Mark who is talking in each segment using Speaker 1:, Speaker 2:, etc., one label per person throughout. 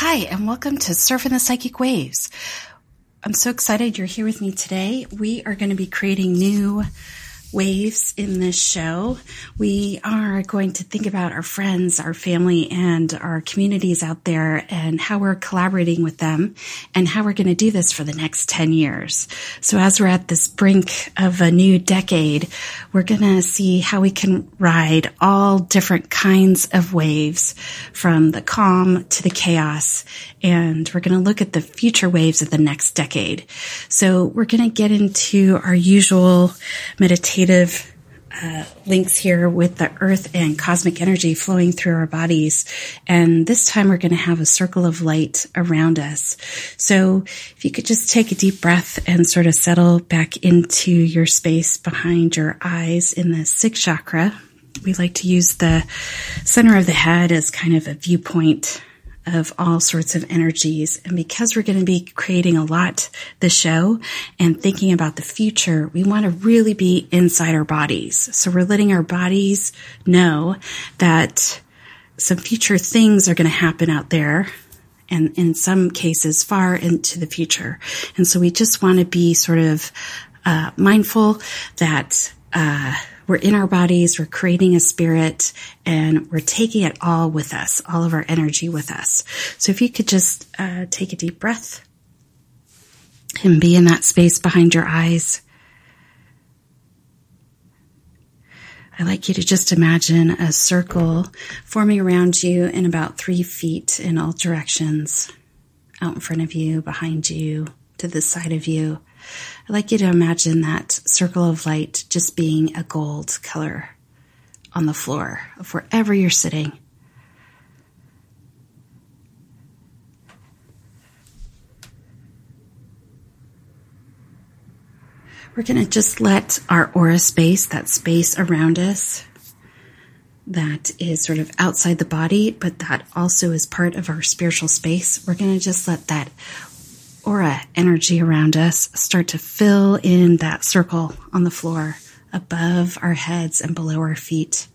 Speaker 1: Hi, and welcome to Surfing the Psychic Waves. I'm so excited you're here with me today. We are going to be creating new waves in this show. We are going to think about our friends, our family, and our communities out there and how we're collaborating with them and how we're going to do this for the next 10 years. So as we're at this brink of a new decade, we're going to see how we can ride all different kinds of waves from the calm to the chaos. And we're going to look at the future waves of the next decade. So we're going to get into our usual meditation meditative uh, links here with the earth and cosmic energy flowing through our bodies. And this time we're going to have a circle of light around us. So if you could just take a deep breath and sort of settle back into your space behind your eyes in the sixth chakra. We like to use the center of the head as kind of a viewpoint of all sorts of energies. And because we're going to be creating a lot the show and thinking about the future, we want to really be inside our bodies. So we're letting our bodies know that some future things are going to happen out there and in some cases far into the future. And so we just want to be sort of uh, mindful that uh, we're in our bodies, we're creating a spirit, and we're taking it all with us, all of our energy with us. So if you could just uh, take a deep breath and be in that space behind your eyes. I like you to just imagine a circle forming around you in about three feet in all directions, out in front of you, behind you, to the side of you. I'd like you to imagine that circle of light just being a gold color on the floor of wherever you're sitting. We're going to just let our aura space, that space around us, that is sort of outside the body, but that also is part of our spiritual space. We're going to just let that aura energy around us start to fill in that circle on the floor above our heads and below our feet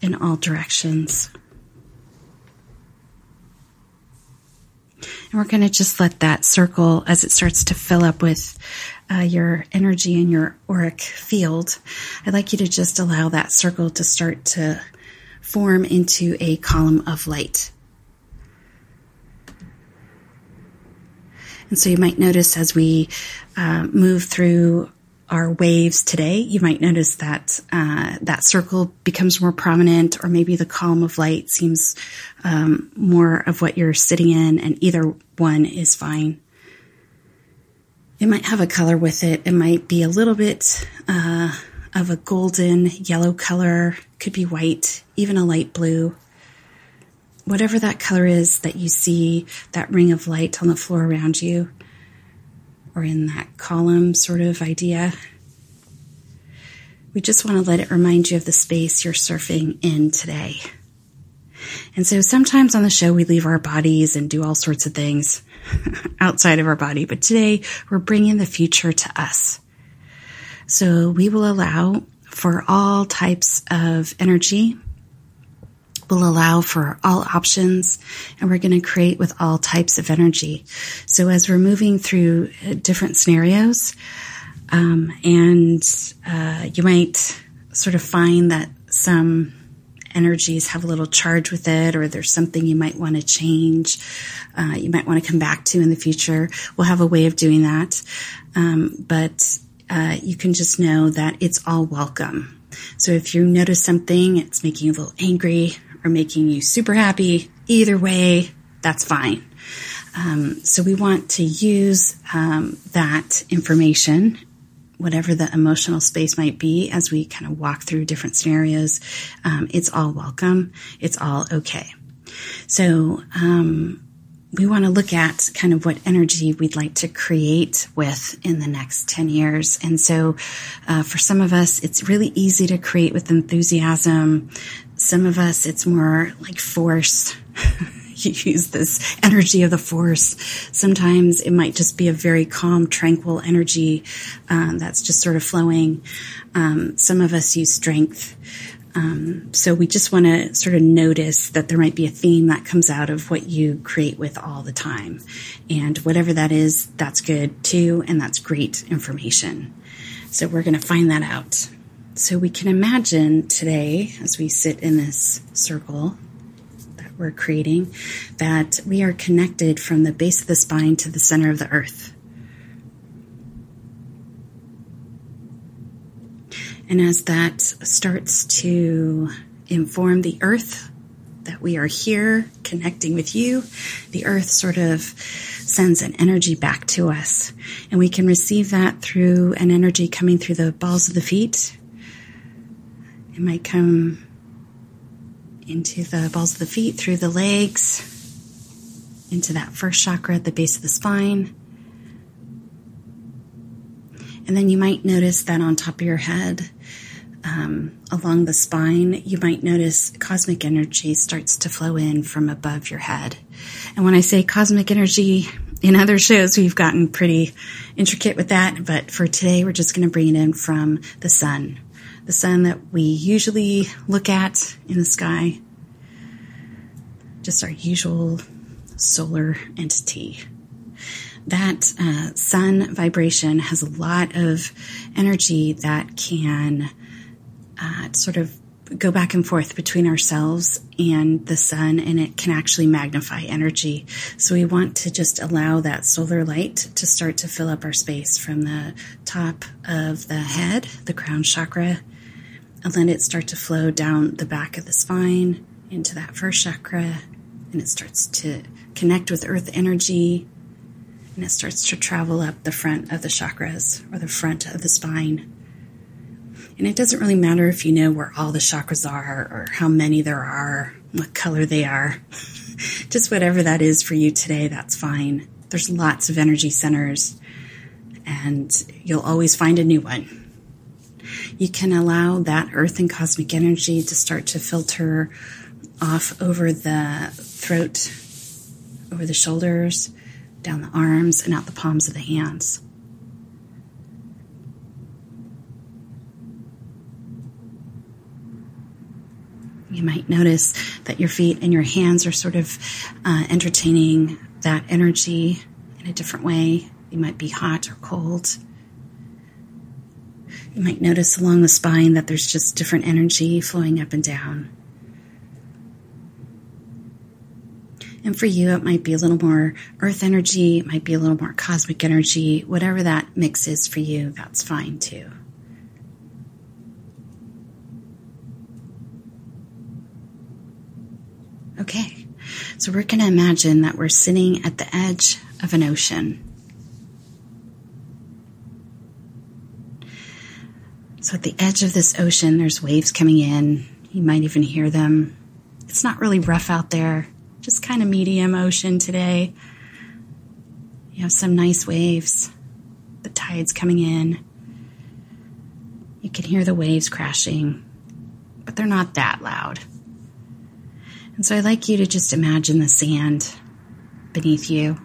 Speaker 1: in all directions. And we're going to just let that circle, as it starts to fill up with uh, your energy and your auric field, I'd like you to just allow that circle to start to form into a column of light. And so you might notice as we uh, move through our waves today, you might notice that uh, that circle becomes more prominent, or maybe the column of light seems um, more of what you're sitting in, and either one is fine. It might have a color with it. It might be a little bit uh, of a golden yellow color, could be white, even a light blue whatever that color is that you see, that ring of light on the floor around you, or in that column sort of idea, we just want to let it remind you of the space you're surfing in today. And so sometimes on the show, we leave our bodies and do all sorts of things outside of our body. But today, we're bringing the future to us. So we will allow for all types of energy will allow for all options and we're going to create with all types of energy. So as we're moving through uh, different scenarios, um, and uh, you might sort of find that some energies have a little charge with it, or there's something you might want to change, uh, you might want to come back to in the future. We'll have a way of doing that. Um, but uh, you can just know that it's all welcome. So if you notice something, it's making you a little angry or making you super happy, either way, that's fine. Um, so we want to use um, that information, whatever the emotional space might be, as we kind of walk through different scenarios. Um, it's all welcome. It's all okay. So um, we want to look at kind of what energy we'd like to create with in the next 10 years. And so, uh, for some of us, it's really easy to create with enthusiasm. Some of us, it's more like force. you use this energy of the force. Sometimes it might just be a very calm, tranquil energy um, that's just sort of flowing. Um, some of us use strength. Um, so we just want to sort of notice that there might be a theme that comes out of what you create with all the time. And whatever that is, that's good too, and that's great information. So we're going to find that out. So we can imagine today, as we sit in this circle that we're creating, that we are connected from the base of the spine to the center of the earth. And as that starts to inform the earth that we are here connecting with you, the earth sort of sends an energy back to us. And we can receive that through an energy coming through the balls of the feet. It might come into the balls of the feet, through the legs, into that first chakra at the base of the spine. And then you might notice that on top of your head, um, along the spine, you might notice cosmic energy starts to flow in from above your head. And when I say cosmic energy, in other shows, we've gotten pretty intricate with that, but for today, we're just going to bring it in from the sun. The sun that we usually look at in the sky, just our usual solar entity that uh, sun vibration has a lot of energy that can uh, sort of go back and forth between ourselves and the sun, and it can actually magnify energy. So we want to just allow that solar light to start to fill up our space from the top of the head, the crown chakra, and let it start to flow down the back of the spine into that first chakra, and it starts to connect with earth energy and it starts to travel up the front of the chakras or the front of the spine. And it doesn't really matter if you know where all the chakras are or how many there are, what color they are. Just whatever that is for you today, that's fine. There's lots of energy centers, and you'll always find a new one. You can allow that earth and cosmic energy to start to filter off over the throat, over the shoulders, down the arms and out the palms of the hands. You might notice that your feet and your hands are sort of uh, entertaining that energy in a different way. You might be hot or cold. You might notice along the spine that there's just different energy flowing up and down. And for you, it might be a little more earth energy, it might be a little more cosmic energy. Whatever that mix is for you, that's fine too. Okay, so we're going to imagine that we're sitting at the edge of an ocean. So, at the edge of this ocean, there's waves coming in. You might even hear them. It's not really rough out there just kind of medium ocean today. You have some nice waves, the tide's coming in. You can hear the waves crashing, but they're not that loud. And so I'd like you to just imagine the sand beneath you.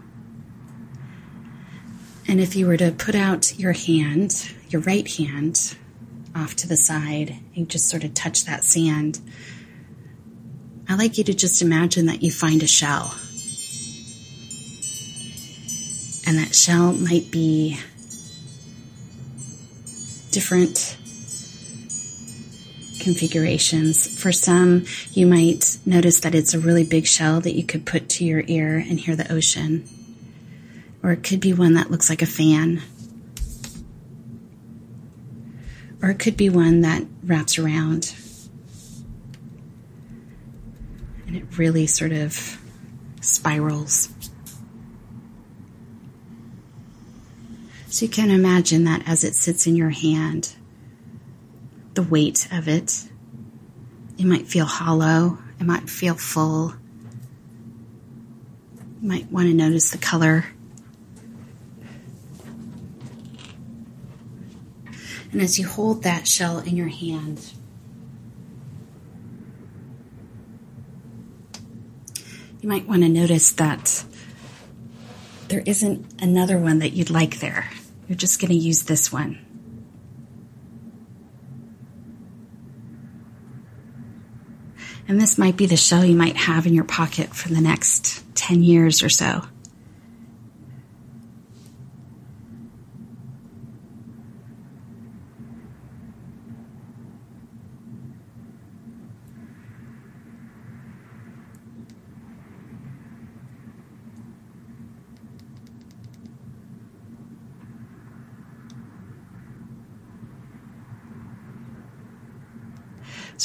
Speaker 1: And if you were to put out your hand, your right hand, off to the side, and just sort of touch that sand, I'd like you to just imagine that you find a shell. And that shell might be different configurations. For some, you might notice that it's a really big shell that you could put to your ear and hear the ocean. Or it could be one that looks like a fan. Or it could be one that wraps around and it really sort of spirals. So you can imagine that as it sits in your hand, the weight of it. It might feel hollow, it might feel full. You might want to notice the color. And as you hold that shell in your hand, you might want to notice that there isn't another one that you'd like there. You're just going to use this one. And this might be the shell you might have in your pocket for the next 10 years or so.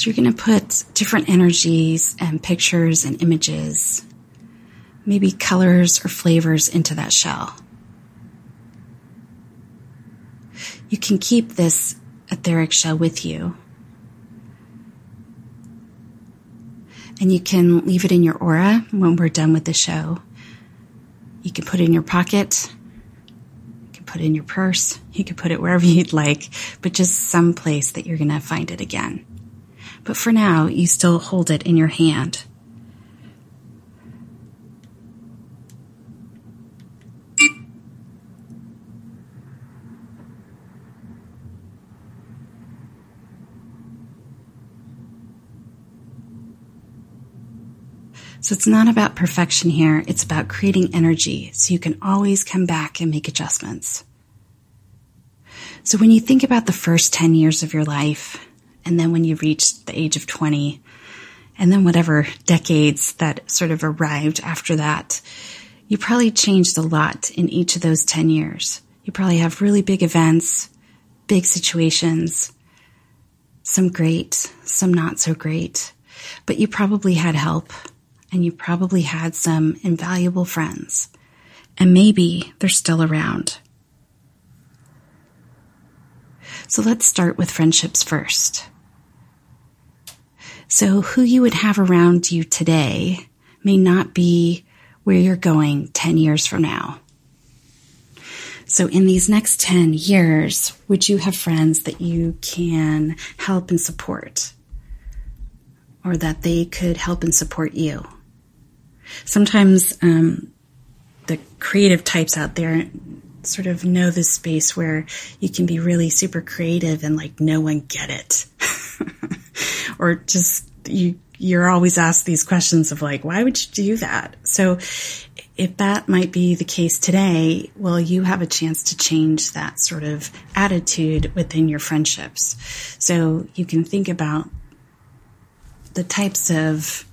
Speaker 1: You're going to put different energies and pictures and images, maybe colors or flavors into that shell. You can keep this etheric shell with you. And you can leave it in your aura when we're done with the show. You can put it in your pocket. You can put it in your purse. You can put it wherever you'd like, but just some place that you're going to find it again but for now, you still hold it in your hand. So it's not about perfection here. It's about creating energy so you can always come back and make adjustments. So when you think about the first 10 years of your life, and then when you reach the age of 20, and then whatever decades that sort of arrived after that, you probably changed a lot in each of those 10 years. You probably have really big events, big situations, some great, some not so great, but you probably had help and you probably had some invaluable friends and maybe they're still around. So let's start with friendships first. So who you would have around you today may not be where you're going 10 years from now. So in these next 10 years, would you have friends that you can help and support? Or that they could help and support you? Sometimes um, the creative types out there sort of know this space where you can be really super creative and like no one get it. or just you you're always asked these questions of like why would you do that so if that might be the case today well you have a chance to change that sort of attitude within your friendships so you can think about the types of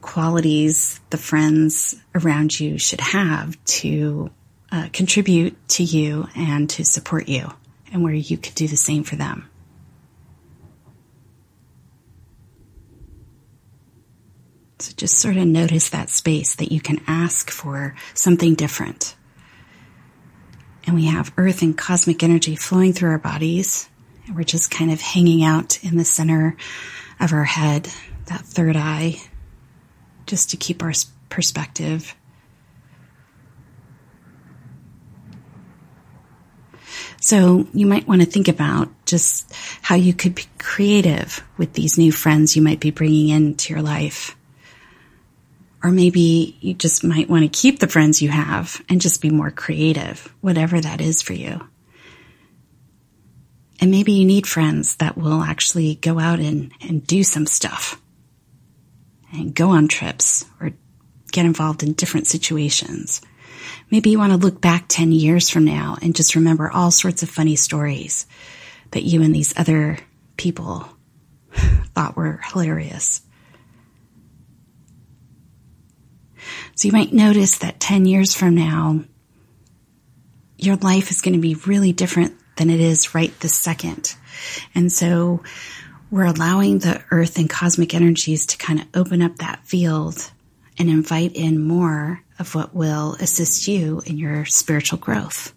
Speaker 1: qualities the friends around you should have to uh, contribute to you and to support you and where you could do the same for them So just sort of notice that space that you can ask for something different. And we have earth and cosmic energy flowing through our bodies. And we're just kind of hanging out in the center of our head, that third eye, just to keep our perspective. So you might want to think about just how you could be creative with these new friends you might be bringing into your life. Or maybe you just might want to keep the friends you have and just be more creative, whatever that is for you. And maybe you need friends that will actually go out and, and do some stuff and go on trips or get involved in different situations. Maybe you want to look back 10 years from now and just remember all sorts of funny stories that you and these other people thought were hilarious. So you might notice that 10 years from now, your life is going to be really different than it is right this second. And so we're allowing the earth and cosmic energies to kind of open up that field and invite in more of what will assist you in your spiritual growth.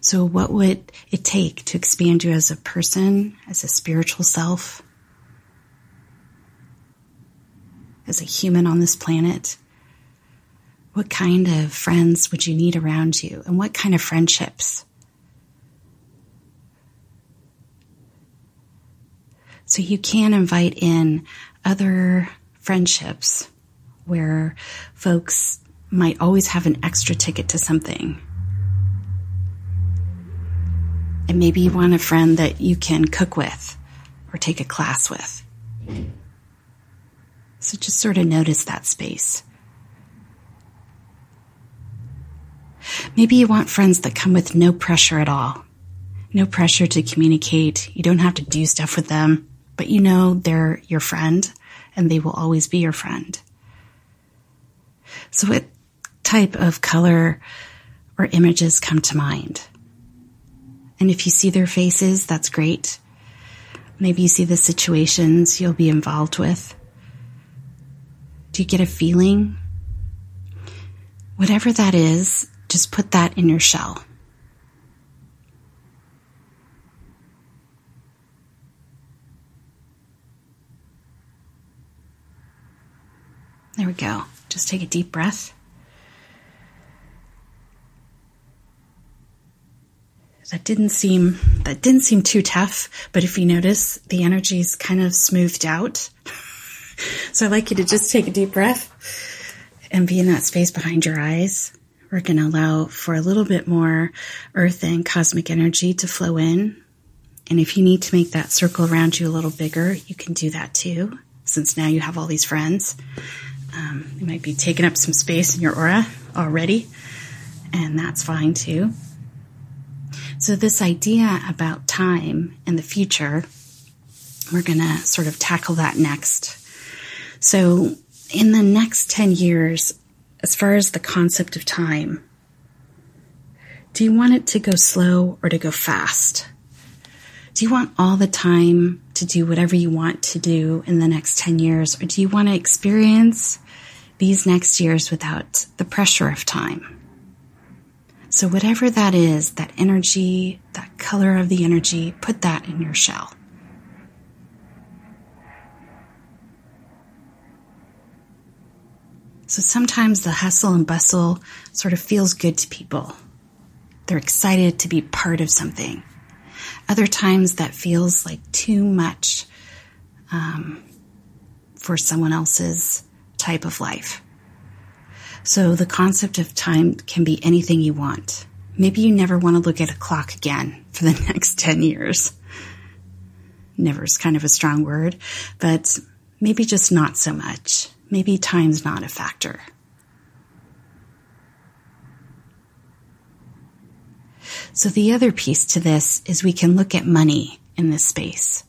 Speaker 1: So what would it take to expand you as a person, as a spiritual self? as a human on this planet, What kind of friends would you need around you? And what kind of friendships? So you can invite in other friendships where folks might always have an extra ticket to something. And maybe you want a friend that you can cook with or take a class with. So just sort of notice that space. Maybe you want friends that come with no pressure at all. No pressure to communicate. You don't have to do stuff with them, but you know they're your friend and they will always be your friend. So what type of color or images come to mind? And if you see their faces, that's great. Maybe you see the situations you'll be involved with. Do you get a feeling? Whatever that is, just put that in your shell. There we go. Just take a deep breath. That didn't seem that didn't seem too tough, but if you notice, the energy's kind of smoothed out. so I'd like you to just take a deep breath and be in that space behind your eyes. We're going to allow for a little bit more earth and cosmic energy to flow in. And if you need to make that circle around you a little bigger, you can do that too, since now you have all these friends. Um, you might be taking up some space in your aura already, and that's fine too. So, this idea about time and the future, we're going to sort of tackle that next. So, in the next 10 years, as far as the concept of time, do you want it to go slow or to go fast? Do you want all the time to do whatever you want to do in the next 10 years, or do you want to experience these next years without the pressure of time? So, whatever that is, that energy, that color of the energy, put that in your shell. So sometimes the hustle and bustle sort of feels good to people. They're excited to be part of something. Other times that feels like too much um, for someone else's type of life. So the concept of time can be anything you want. Maybe you never want to look at a clock again for the next 10 years. Never is kind of a strong word, but maybe just not so much maybe time's not a factor. So the other piece to this is we can look at money in this space.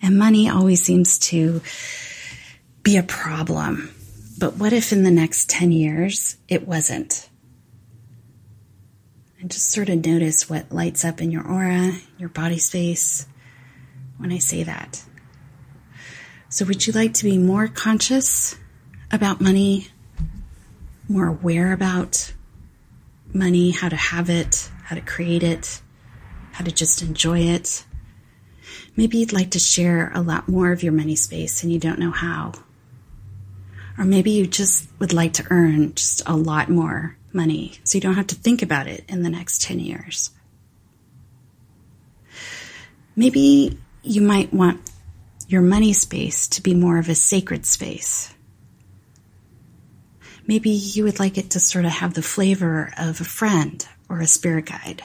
Speaker 1: And money always seems to be a problem. But what if in the next 10 years it wasn't? And just sort of notice what lights up in your aura, your body space when I say that. So, would you like to be more conscious about money, more aware about money, how to have it, how to create it, how to just enjoy it? Maybe you'd like to share a lot more of your money space and you don't know how. Or maybe you just would like to earn just a lot more money so you don't have to think about it in the next 10 years. Maybe you might want your money space to be more of a sacred space. Maybe you would like it to sort of have the flavor of a friend or a spirit guide.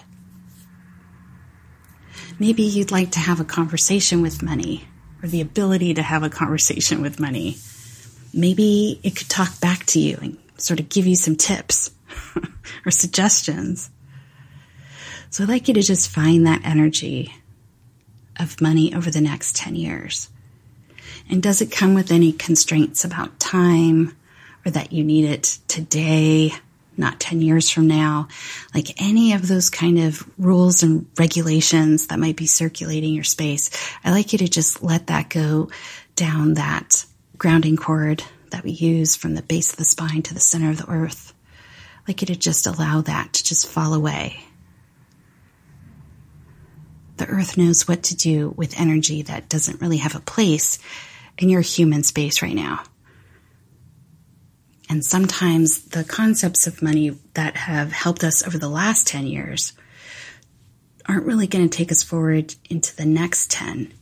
Speaker 1: Maybe you'd like to have a conversation with money or the ability to have a conversation with money. Maybe it could talk back to you and sort of give you some tips or suggestions. So I'd like you to just find that energy of money over the next 10 years. And does it come with any constraints about time or that you need it today, not 10 years from now? Like any of those kind of rules and regulations that might be circulating your space. I like you to just let that go down that grounding cord that we use from the base of the spine to the center of the earth. I'd like you to just allow that to just fall away. The earth knows what to do with energy that doesn't really have a place in your human space right now. And sometimes the concepts of money that have helped us over the last 10 years aren't really going to take us forward into the next 10.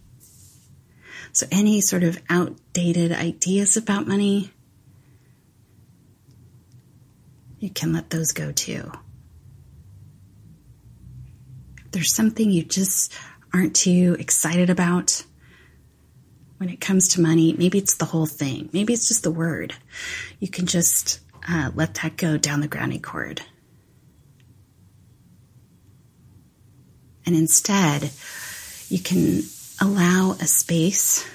Speaker 1: So any sort of outdated ideas about money, you can let those go too. If there's something you just aren't too excited about when it comes to money, maybe it's the whole thing. Maybe it's just the word. You can just uh, let that go down the grounding cord. And instead, you can allow a space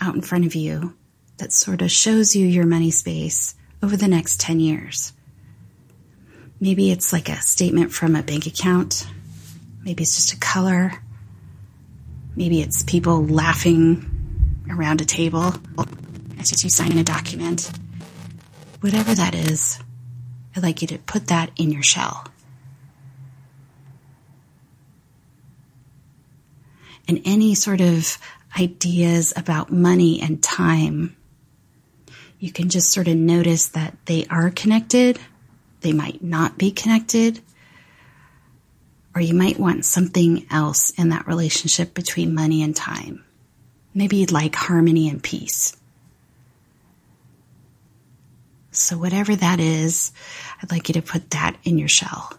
Speaker 1: out in front of you that sort of shows you your money space over the next 10 years. Maybe it's like a statement from a bank account. Maybe it's just a color. Maybe it's people laughing around a table as you sign a document. Whatever that is, I'd like you to put that in your shell. and any sort of ideas about money and time, you can just sort of notice that they are connected. They might not be connected. Or you might want something else in that relationship between money and time. Maybe you'd like harmony and peace. So, whatever that is, I'd like you to put that in your shell.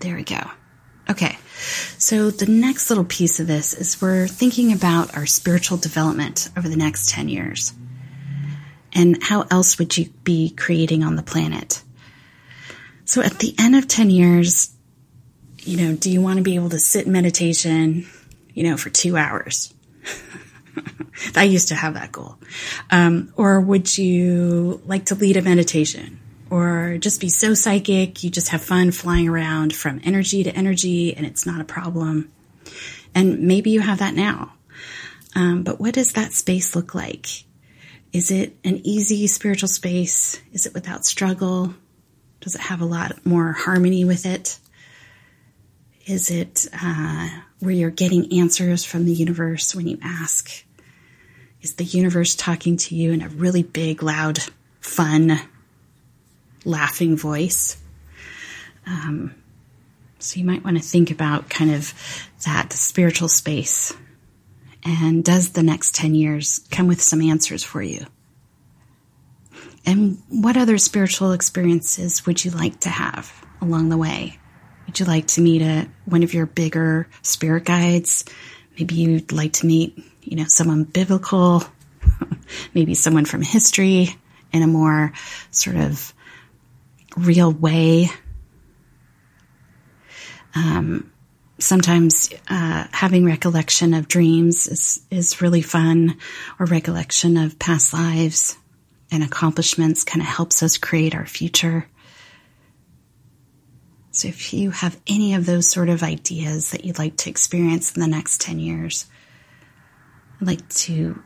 Speaker 1: There we go. Okay. So the next little piece of this is we're thinking about our spiritual development over the next 10 years. And how else would you be creating on the planet? So at the end of 10 years, you know, do you want to be able to sit in meditation, you know, for two hours? I used to have that goal. Um, or would you like to lead a meditation? or just be so psychic. You just have fun flying around from energy to energy and it's not a problem. And maybe you have that now. Um, but what does that space look like? Is it an easy spiritual space? Is it without struggle? Does it have a lot more harmony with it? Is it uh, where you're getting answers from the universe when you ask? Is the universe talking to you in a really big, loud, fun, laughing voice. Um, so you might want to think about kind of that spiritual space. And does the next 10 years come with some answers for you? And what other spiritual experiences would you like to have along the way? Would you like to meet a, one of your bigger spirit guides? Maybe you'd like to meet, you know, someone biblical, maybe someone from history in a more sort of real way. Um, sometimes uh, having recollection of dreams is is really fun, or recollection of past lives and accomplishments kind of helps us create our future. So if you have any of those sort of ideas that you'd like to experience in the next 10 years, I'd like to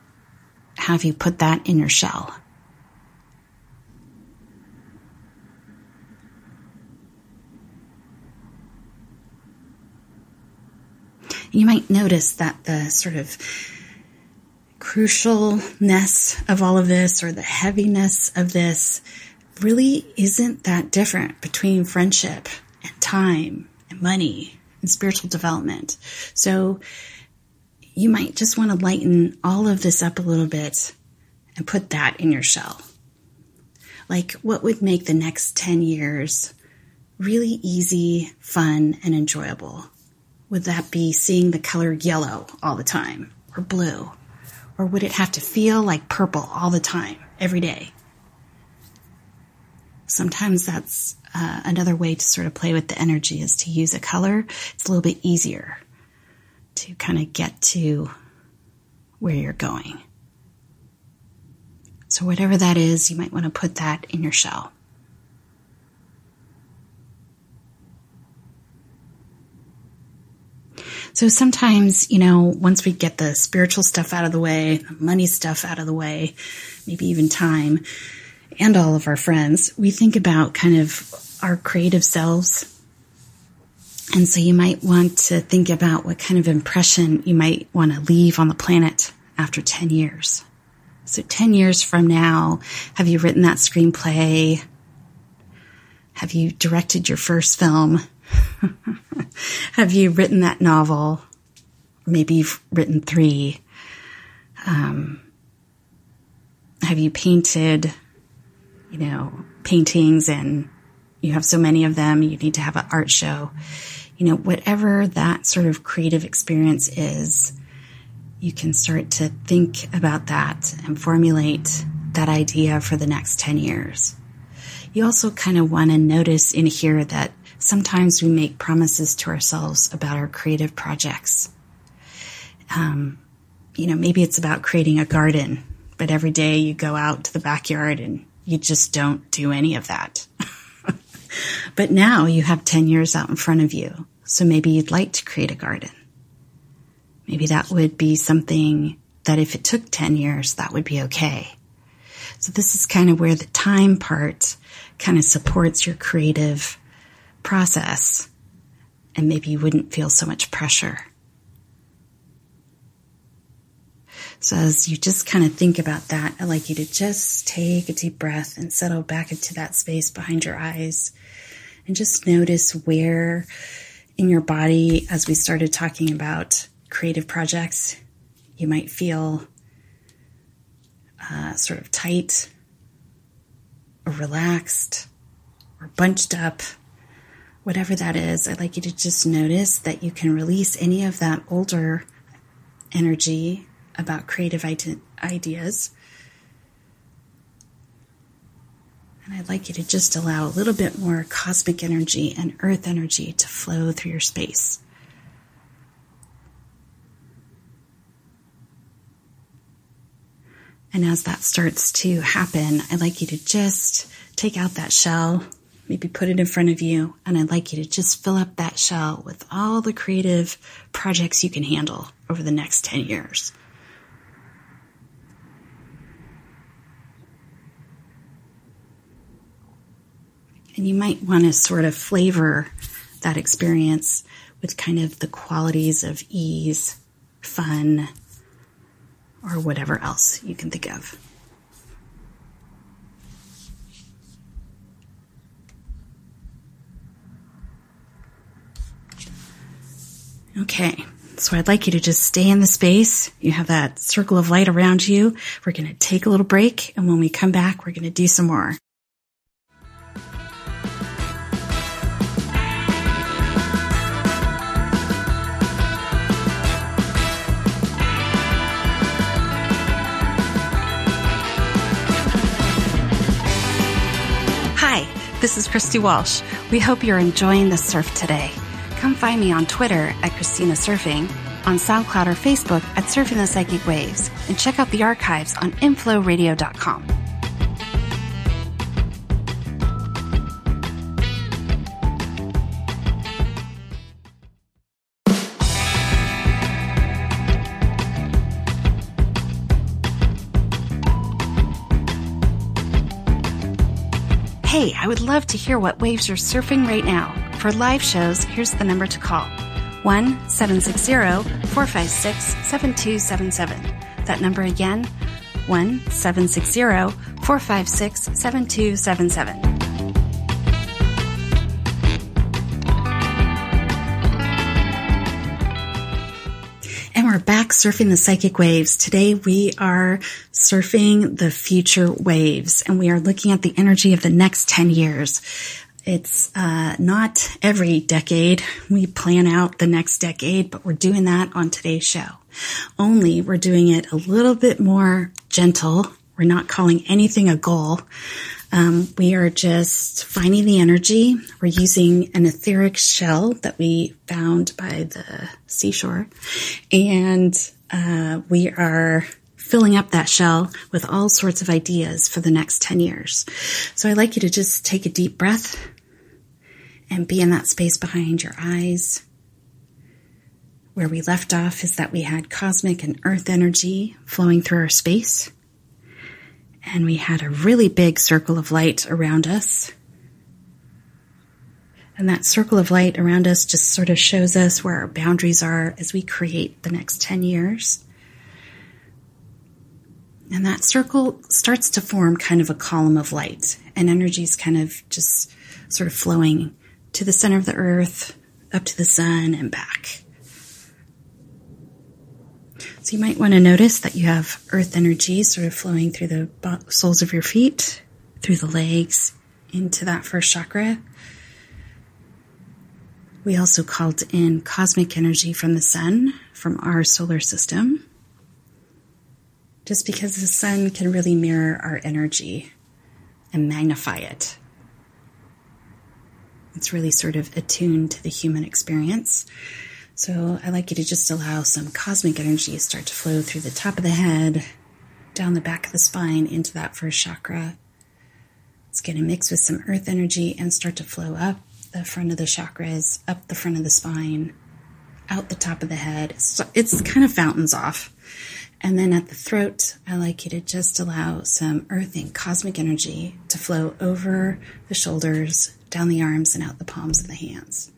Speaker 1: have you put that in your shell. You might notice that the sort of crucialness of all of this or the heaviness of this really isn't that different between friendship and time and money and spiritual development. So you might just want to lighten all of this up a little bit and put that in your shell. Like what would make the next 10 years really easy, fun, and enjoyable? Would that be seeing the color yellow all the time or blue? Or would it have to feel like purple all the time, every day? Sometimes that's uh, another way to sort of play with the energy is to use a color. It's a little bit easier to kind of get to where you're going. So, whatever that is, you might want to put that in your shell. So sometimes, you know, once we get the spiritual stuff out of the way, the money stuff out of the way, maybe even time, and all of our friends, we think about kind of our creative selves And so you might want to think about what kind of impression you might want to leave on the planet after 10 years. So 10 years from now, have you written that screenplay? Have you directed your first film? have you written that novel? Maybe you've written three. Um, have you painted, you know, paintings and you have so many of them, you need to have an art show. You know, whatever that sort of creative experience is, you can start to think about that and formulate that idea for the next 10 years. You also kind of want to notice in here that sometimes we make promises to ourselves about our creative projects. Um, you know, maybe it's about creating a garden, but every day you go out to the backyard and you just don't do any of that. but now you have 10 years out in front of you. So maybe you'd like to create a garden. Maybe that would be something that if it took 10 years, that would be okay. So this is kind of where the time part kind of supports your creative process and maybe you wouldn't feel so much pressure. So as you just kind of think about that, I'd like you to just take a deep breath and settle back into that space behind your eyes and just notice where in your body, as we started talking about creative projects, you might feel uh, sort of tight or relaxed or bunched up. Whatever that is, I'd like you to just notice that you can release any of that older energy about creative ideas. And I'd like you to just allow a little bit more cosmic energy and earth energy to flow through your space. And as that starts to happen, I'd like you to just take out that shell, maybe put it in front of you, and I'd like you to just fill up that shell with all the creative projects you can handle over the next 10 years. And you might want to sort of flavor that experience with kind of the qualities of ease, fun, or whatever else you can think of. Okay, so I'd like you to just stay in the space. You have that circle of light around you. We're going to take a little break, and when we come back, we're going to do some more. Hi, this is Christy Walsh. We hope you're enjoying the surf today. Come find me on Twitter at Christina Surfing, on SoundCloud or Facebook at Surfing the Psychic Waves, and check out the archives on inflowradio.com. Hey, I would love to hear what waves you're surfing right now. For live shows, here's the number to call 1 760 456 7277. That number again 1 760 456 7277. we're back surfing the psychic waves. Today we are surfing the future waves and we are looking at the energy of the next 10 years. It's uh, not every decade we plan out the next decade, but we're doing that on today's show. Only we're doing it a little bit more gentle. We're not calling anything a goal. Um, we are just finding the energy. We're using an etheric shell that we found by the seashore, and uh, we are filling up that shell with all sorts of ideas for the next 10 years. So I'd like you to just take a deep breath and be in that space behind your eyes. Where we left off is that we had cosmic and earth energy flowing through our space and we had a really big circle of light around us. And that circle of light around us just sort of shows us where our boundaries are as we create the next 10 years. And that circle starts to form kind of a column of light, and energy is kind of just sort of flowing to the center of the earth, up to the sun, and back. So you might want to notice that you have earth energy sort of flowing through the soles of your feet, through the legs, into that first chakra. We also called in cosmic energy from the sun, from our solar system just because the sun can really mirror our energy and magnify it. It's really sort of attuned to the human experience. So I like you to just allow some cosmic energy to start to flow through the top of the head, down the back of the spine into that first chakra. It's going to mix with some earth energy and start to flow up the front of the chakras, up the front of the spine, out the top of the head. So it's kind of fountains off. And then at the throat, I like you to just allow some earthing cosmic energy to flow over the shoulders, down the arms, and out the palms of the hands.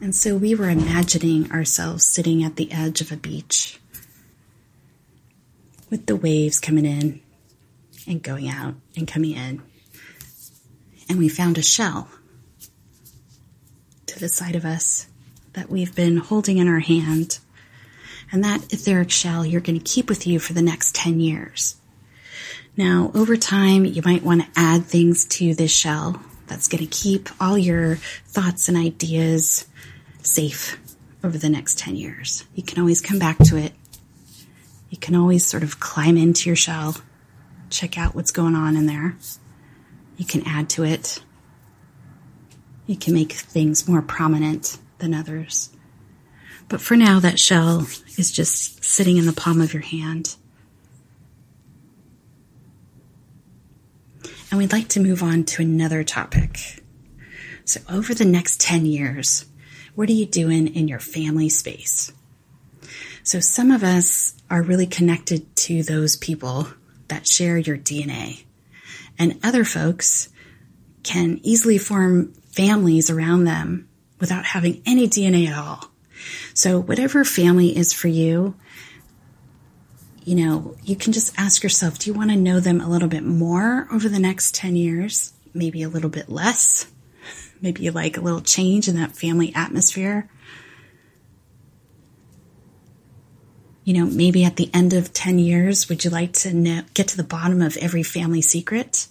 Speaker 1: And so we were imagining ourselves sitting at the edge of a beach with the waves coming in and going out and coming in. And we found a shell the side of us that we've been holding in our hand. And that etheric shell you're going to keep with you for the next 10 years. Now, over time, you might want to add things to this shell that's going to keep all your thoughts and ideas safe over the next 10 years. You can always come back to it. You can always sort of climb into your shell, check out what's going on in there. You can add to it. You can make things more prominent than others. But for now, that shell is just sitting in the palm of your hand. And we'd like to move on to another topic. So, over the next 10 years, what are you doing in your family space? So, some of us are really connected to those people that share your DNA, and other folks can easily form families around them without having any DNA at all. So whatever family is for you, you know, you can just ask yourself, do you want to know them a little bit more over the next 10 years? Maybe a little bit less? Maybe you like a little change in that family atmosphere? You know, maybe at the end of 10 years, would you like to know, get to the bottom of every family secret?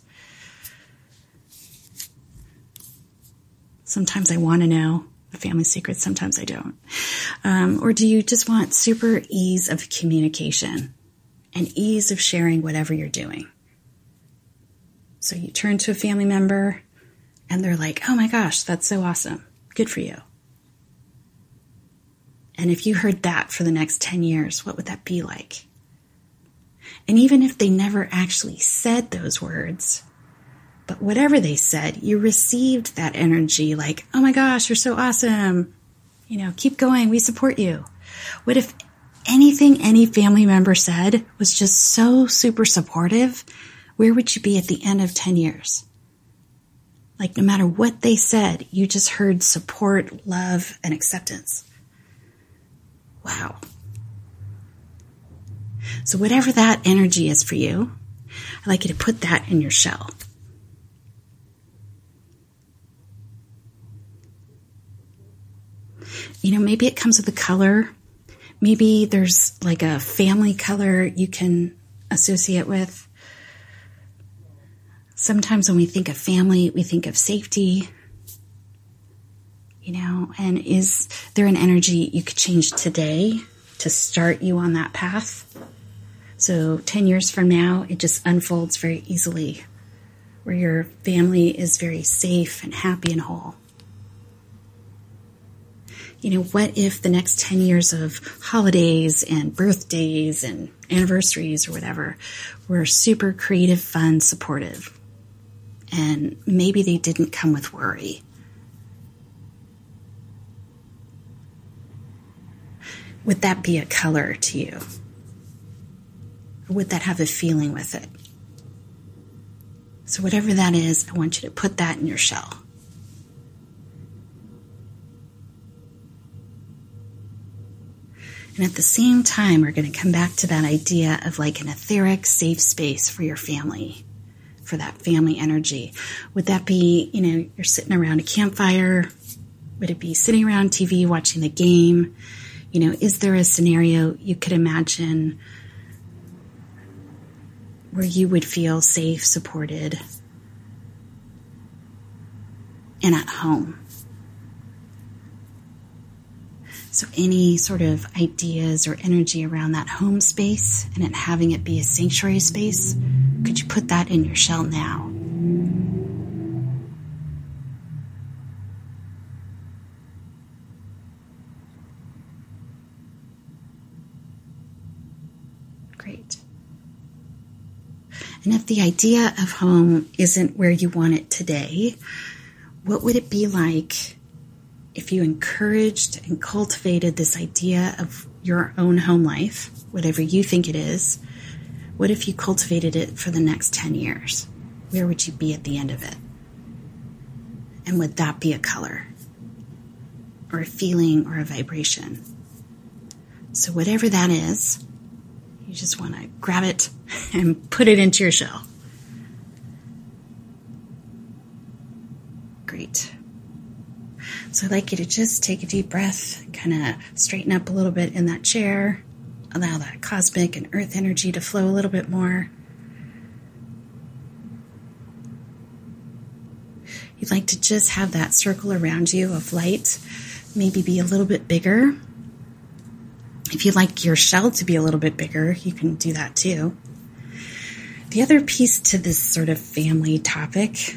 Speaker 1: Sometimes I want to know the family secrets, sometimes I don't. Um, or do you just want super ease of communication and ease of sharing whatever you're doing? So you turn to a family member and they're like, oh my gosh, that's so awesome. Good for you. And if you heard that for the next 10 years, what would that be like? And even if they never actually said those words, but whatever they said, you received that energy like, oh my gosh, you're so awesome. You know, keep going. We support you. What if anything any family member said was just so super supportive? Where would you be at the end of 10 years? Like, no matter what they said, you just heard support, love, and acceptance. Wow. So, whatever that energy is for you, I'd like you to put that in your shell. You know, maybe it comes with a color. Maybe there's like a family color you can associate with. Sometimes when we think of family, we think of safety, you know, and is there an energy you could change today to start you on that path? So 10 years from now, it just unfolds very easily where your family is very safe and happy and whole you know, what if the next 10 years of holidays and birthdays and anniversaries or whatever were super creative, fun, supportive? And maybe they didn't come with worry. Would that be a color to you? Or would that have a feeling with it? So, whatever that is, I want you to put that in your shell. And at the same time, we're going to come back to that idea of like an etheric, safe space for your family, for that family energy. Would that be, you know, you're sitting around a campfire? Would it be sitting around TV watching the game? You know, is there a scenario you could imagine where you would feel safe, supported, and at home? So, any sort of ideas or energy around that home space and it having it be a sanctuary space, could you put that in your shell now? Great. And if the idea of home isn't where you want it today, what would it be like if you encouraged and cultivated this idea of your own home life, whatever you think it is, what if you cultivated it for the next 10 years? Where would you be at the end of it? And would that be a color or a feeling or a vibration? So, whatever that is, you just want to grab it and put it into your shell. Great. So I'd like you to just take a deep breath, kind of straighten up a little bit in that chair, allow that cosmic and earth energy to flow a little bit more. You'd like to just have that circle around you of light, maybe be a little bit bigger. If you'd like your shell to be a little bit bigger, you can do that too. The other piece to this sort of family topic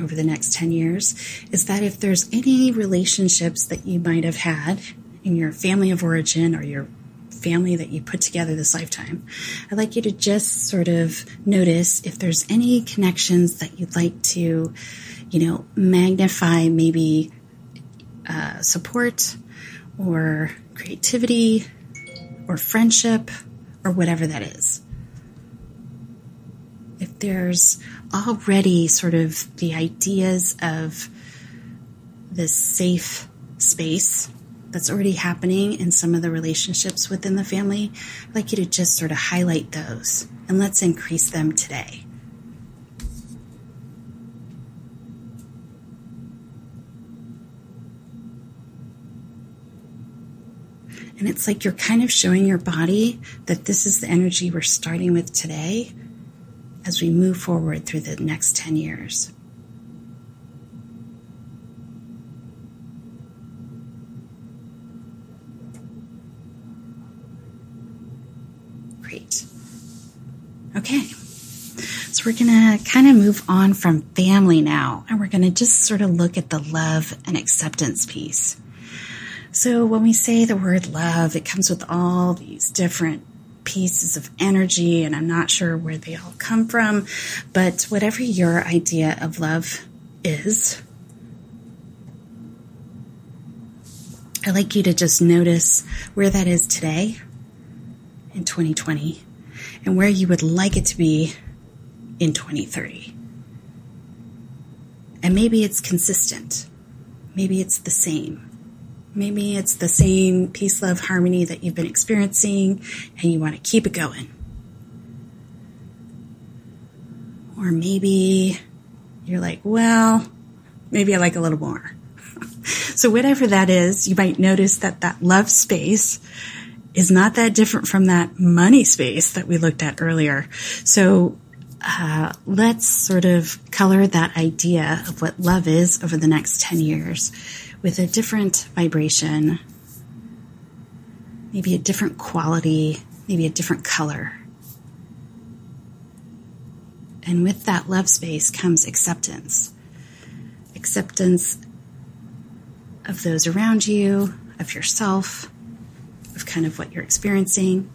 Speaker 1: over the next 10 years is that if there's any relationships that you might have had in your family of origin or your family that you put together this lifetime, I'd like you to just sort of notice if there's any connections that you'd like to, you know, magnify maybe uh, support or creativity or friendship or whatever that is. If there's already sort of the ideas of this safe space that's already happening in some of the relationships within the family, I'd like you to just sort of highlight those and let's increase them today. And it's like you're kind of showing your body that this is the energy we're starting with today as we move forward through the next 10 years. Great. Okay. So we're going to kind of move on from family now, and we're going to just sort of look at the love and acceptance piece. So when we say the word love, it comes with all these different pieces of energy, and I'm not sure where they all come from. But whatever your idea of love is, I'd like you to just notice where that is today in 2020 and where you would like it to be in 2030. And maybe it's consistent. Maybe it's the same. Maybe it's the same peace, love, harmony that you've been experiencing and you want to keep it going. Or maybe you're like, well, maybe I like a little more. so whatever that is, you might notice that that love space is not that different from that money space that we looked at earlier. So uh, let's sort of color that idea of what love is over the next 10 years with a different vibration, maybe a different quality, maybe a different color. And with that love space comes acceptance. Acceptance of those around you, of yourself, of kind of what you're experiencing.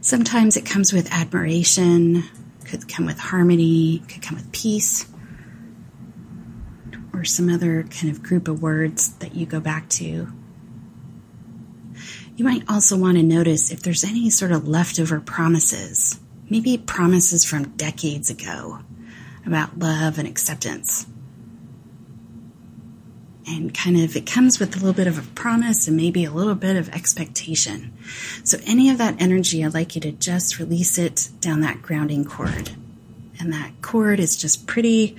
Speaker 1: Sometimes it comes with admiration, could come with harmony, could come with peace or some other kind of group of words that you go back to. You might also want to notice if there's any sort of leftover promises, maybe promises from decades ago about love and acceptance. And kind of, it comes with a little bit of a promise and maybe a little bit of expectation. So, any of that energy, I'd like you to just release it down that grounding cord. And that cord is just pretty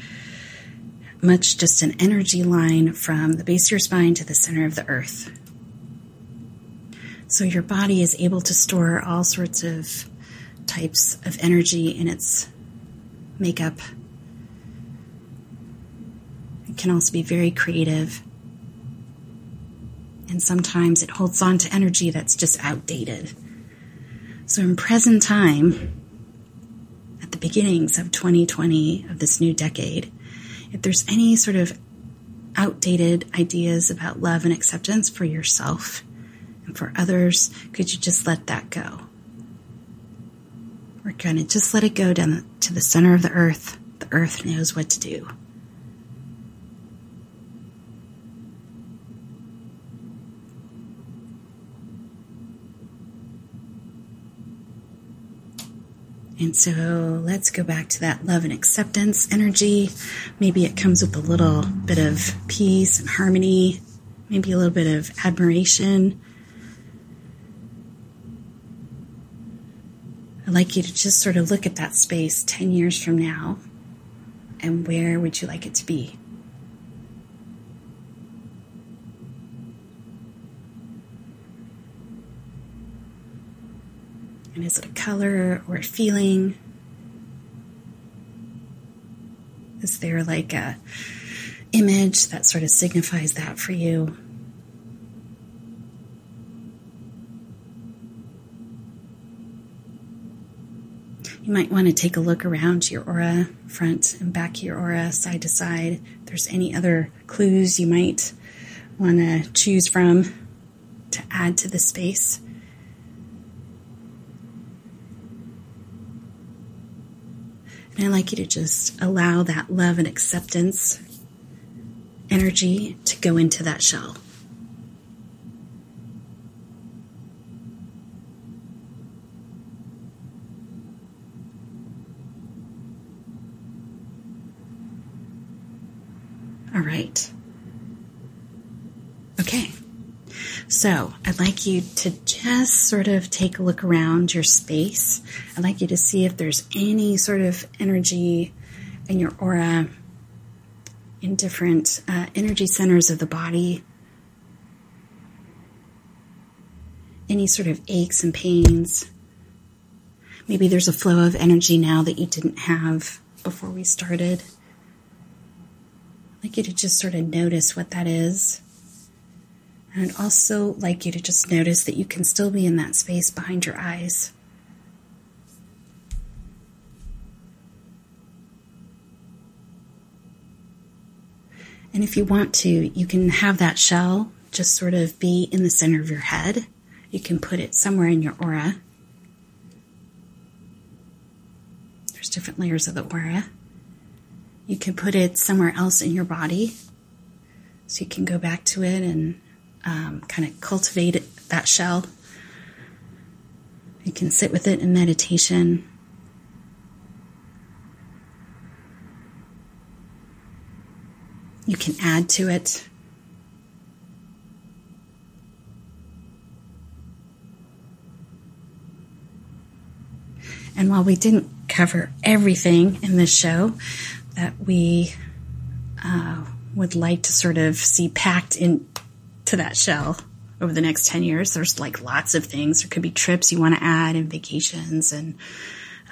Speaker 1: much just an energy line from the base of your spine to the center of the earth. So your body is able to store all sorts of types of energy in its makeup. It can also be very creative. And sometimes it holds on to energy that's just outdated. So in present time, at the beginnings of 2020, of this new decade, if there's any sort of outdated ideas about love and acceptance for yourself and for others, could you just let that go? We're going to just let it go down to the center of the earth. The earth knows what to do. And so let's go back to that love and acceptance energy. Maybe it comes with a little bit of peace and harmony, maybe a little bit of admiration. I'd like you to just sort of look at that space 10 years from now and where would you like it to be? And is it a color or a feeling? Is there like a image that sort of signifies that for you? You might want to take a look around your aura, front and back of your aura, side to side. If there's any other clues you might want to choose from to add to the space. And I'd like you to just allow that love and acceptance energy to go into that shell. All right. Okay. So I'd like you to just sort of take a look around your space. I'd like you to see if there's any sort of energy in your aura, in different uh, energy centers of the body, any sort of aches and pains. Maybe there's a flow of energy now that you didn't have before we started. I'd like you to just sort of notice what that is. And I'd also like you to just notice that you can still be in that space behind your eyes. And if you want to, you can have that shell just sort of be in the center of your head. You can put it somewhere in your aura. There's different layers of the aura. You can put it somewhere else in your body. So you can go back to it and um, kind of cultivate that shell. You can sit with it in meditation. You can add to it. And while we didn't cover everything in this show that we uh, would like to sort of see packed in to that shell over the next 10 years. There's like lots of things. There could be trips you want to add and vacations and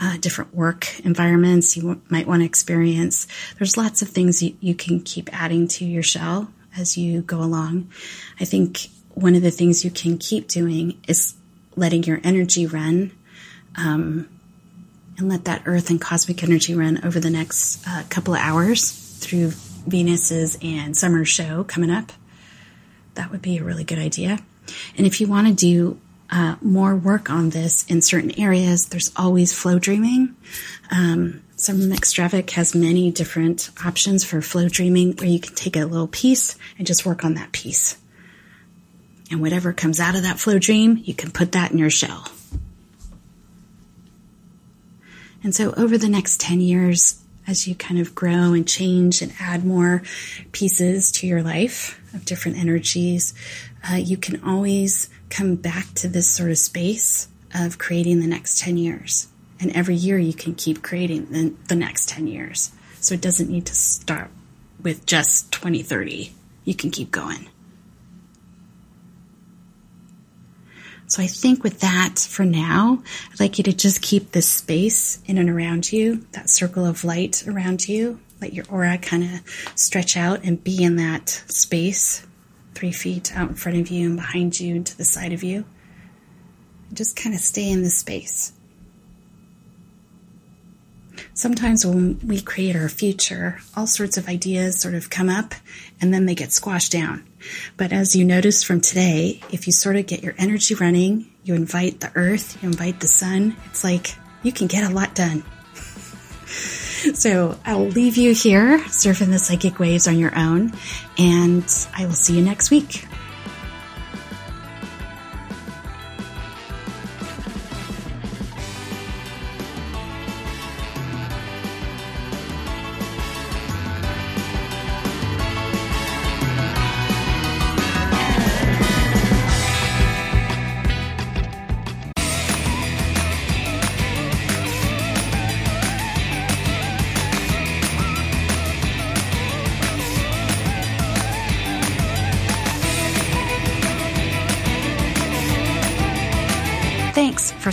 Speaker 1: uh, different work environments you w- might want to experience. There's lots of things you, you can keep adding to your shell as you go along. I think one of the things you can keep doing is letting your energy run um, and let that earth and cosmic energy run over the next uh, couple of hours through Venus's and summer show coming up that would be a really good idea. And if you want to do uh, more work on this in certain areas, there's always flow dreaming. Um, some Extravic has many different options for flow dreaming where you can take a little piece and just work on that piece. And whatever comes out of that flow dream, you can put that in your shell. And so over the next 10 years, as you kind of grow and change and add more pieces to your life of different energies, uh, you can always come back to this sort of space of creating the next 10 years. And every year you can keep creating the, the next 10 years. So it doesn't need to start with just 2030. You can keep going. So I think with that for now, I'd like you to just keep this space in and around you, that circle of light around you. Let your aura kind of stretch out and be in that space, three feet out in front of you and behind you and to the side of you. Just kind of stay in this space. Sometimes when we create our future, all sorts of ideas sort of come up and then they get squashed down. But as you notice from today, if you sort of get your energy running, you invite the earth, you invite the sun, it's like you can get a lot done. so I'll leave you here surfing the psychic waves on your own, and I will see you next week.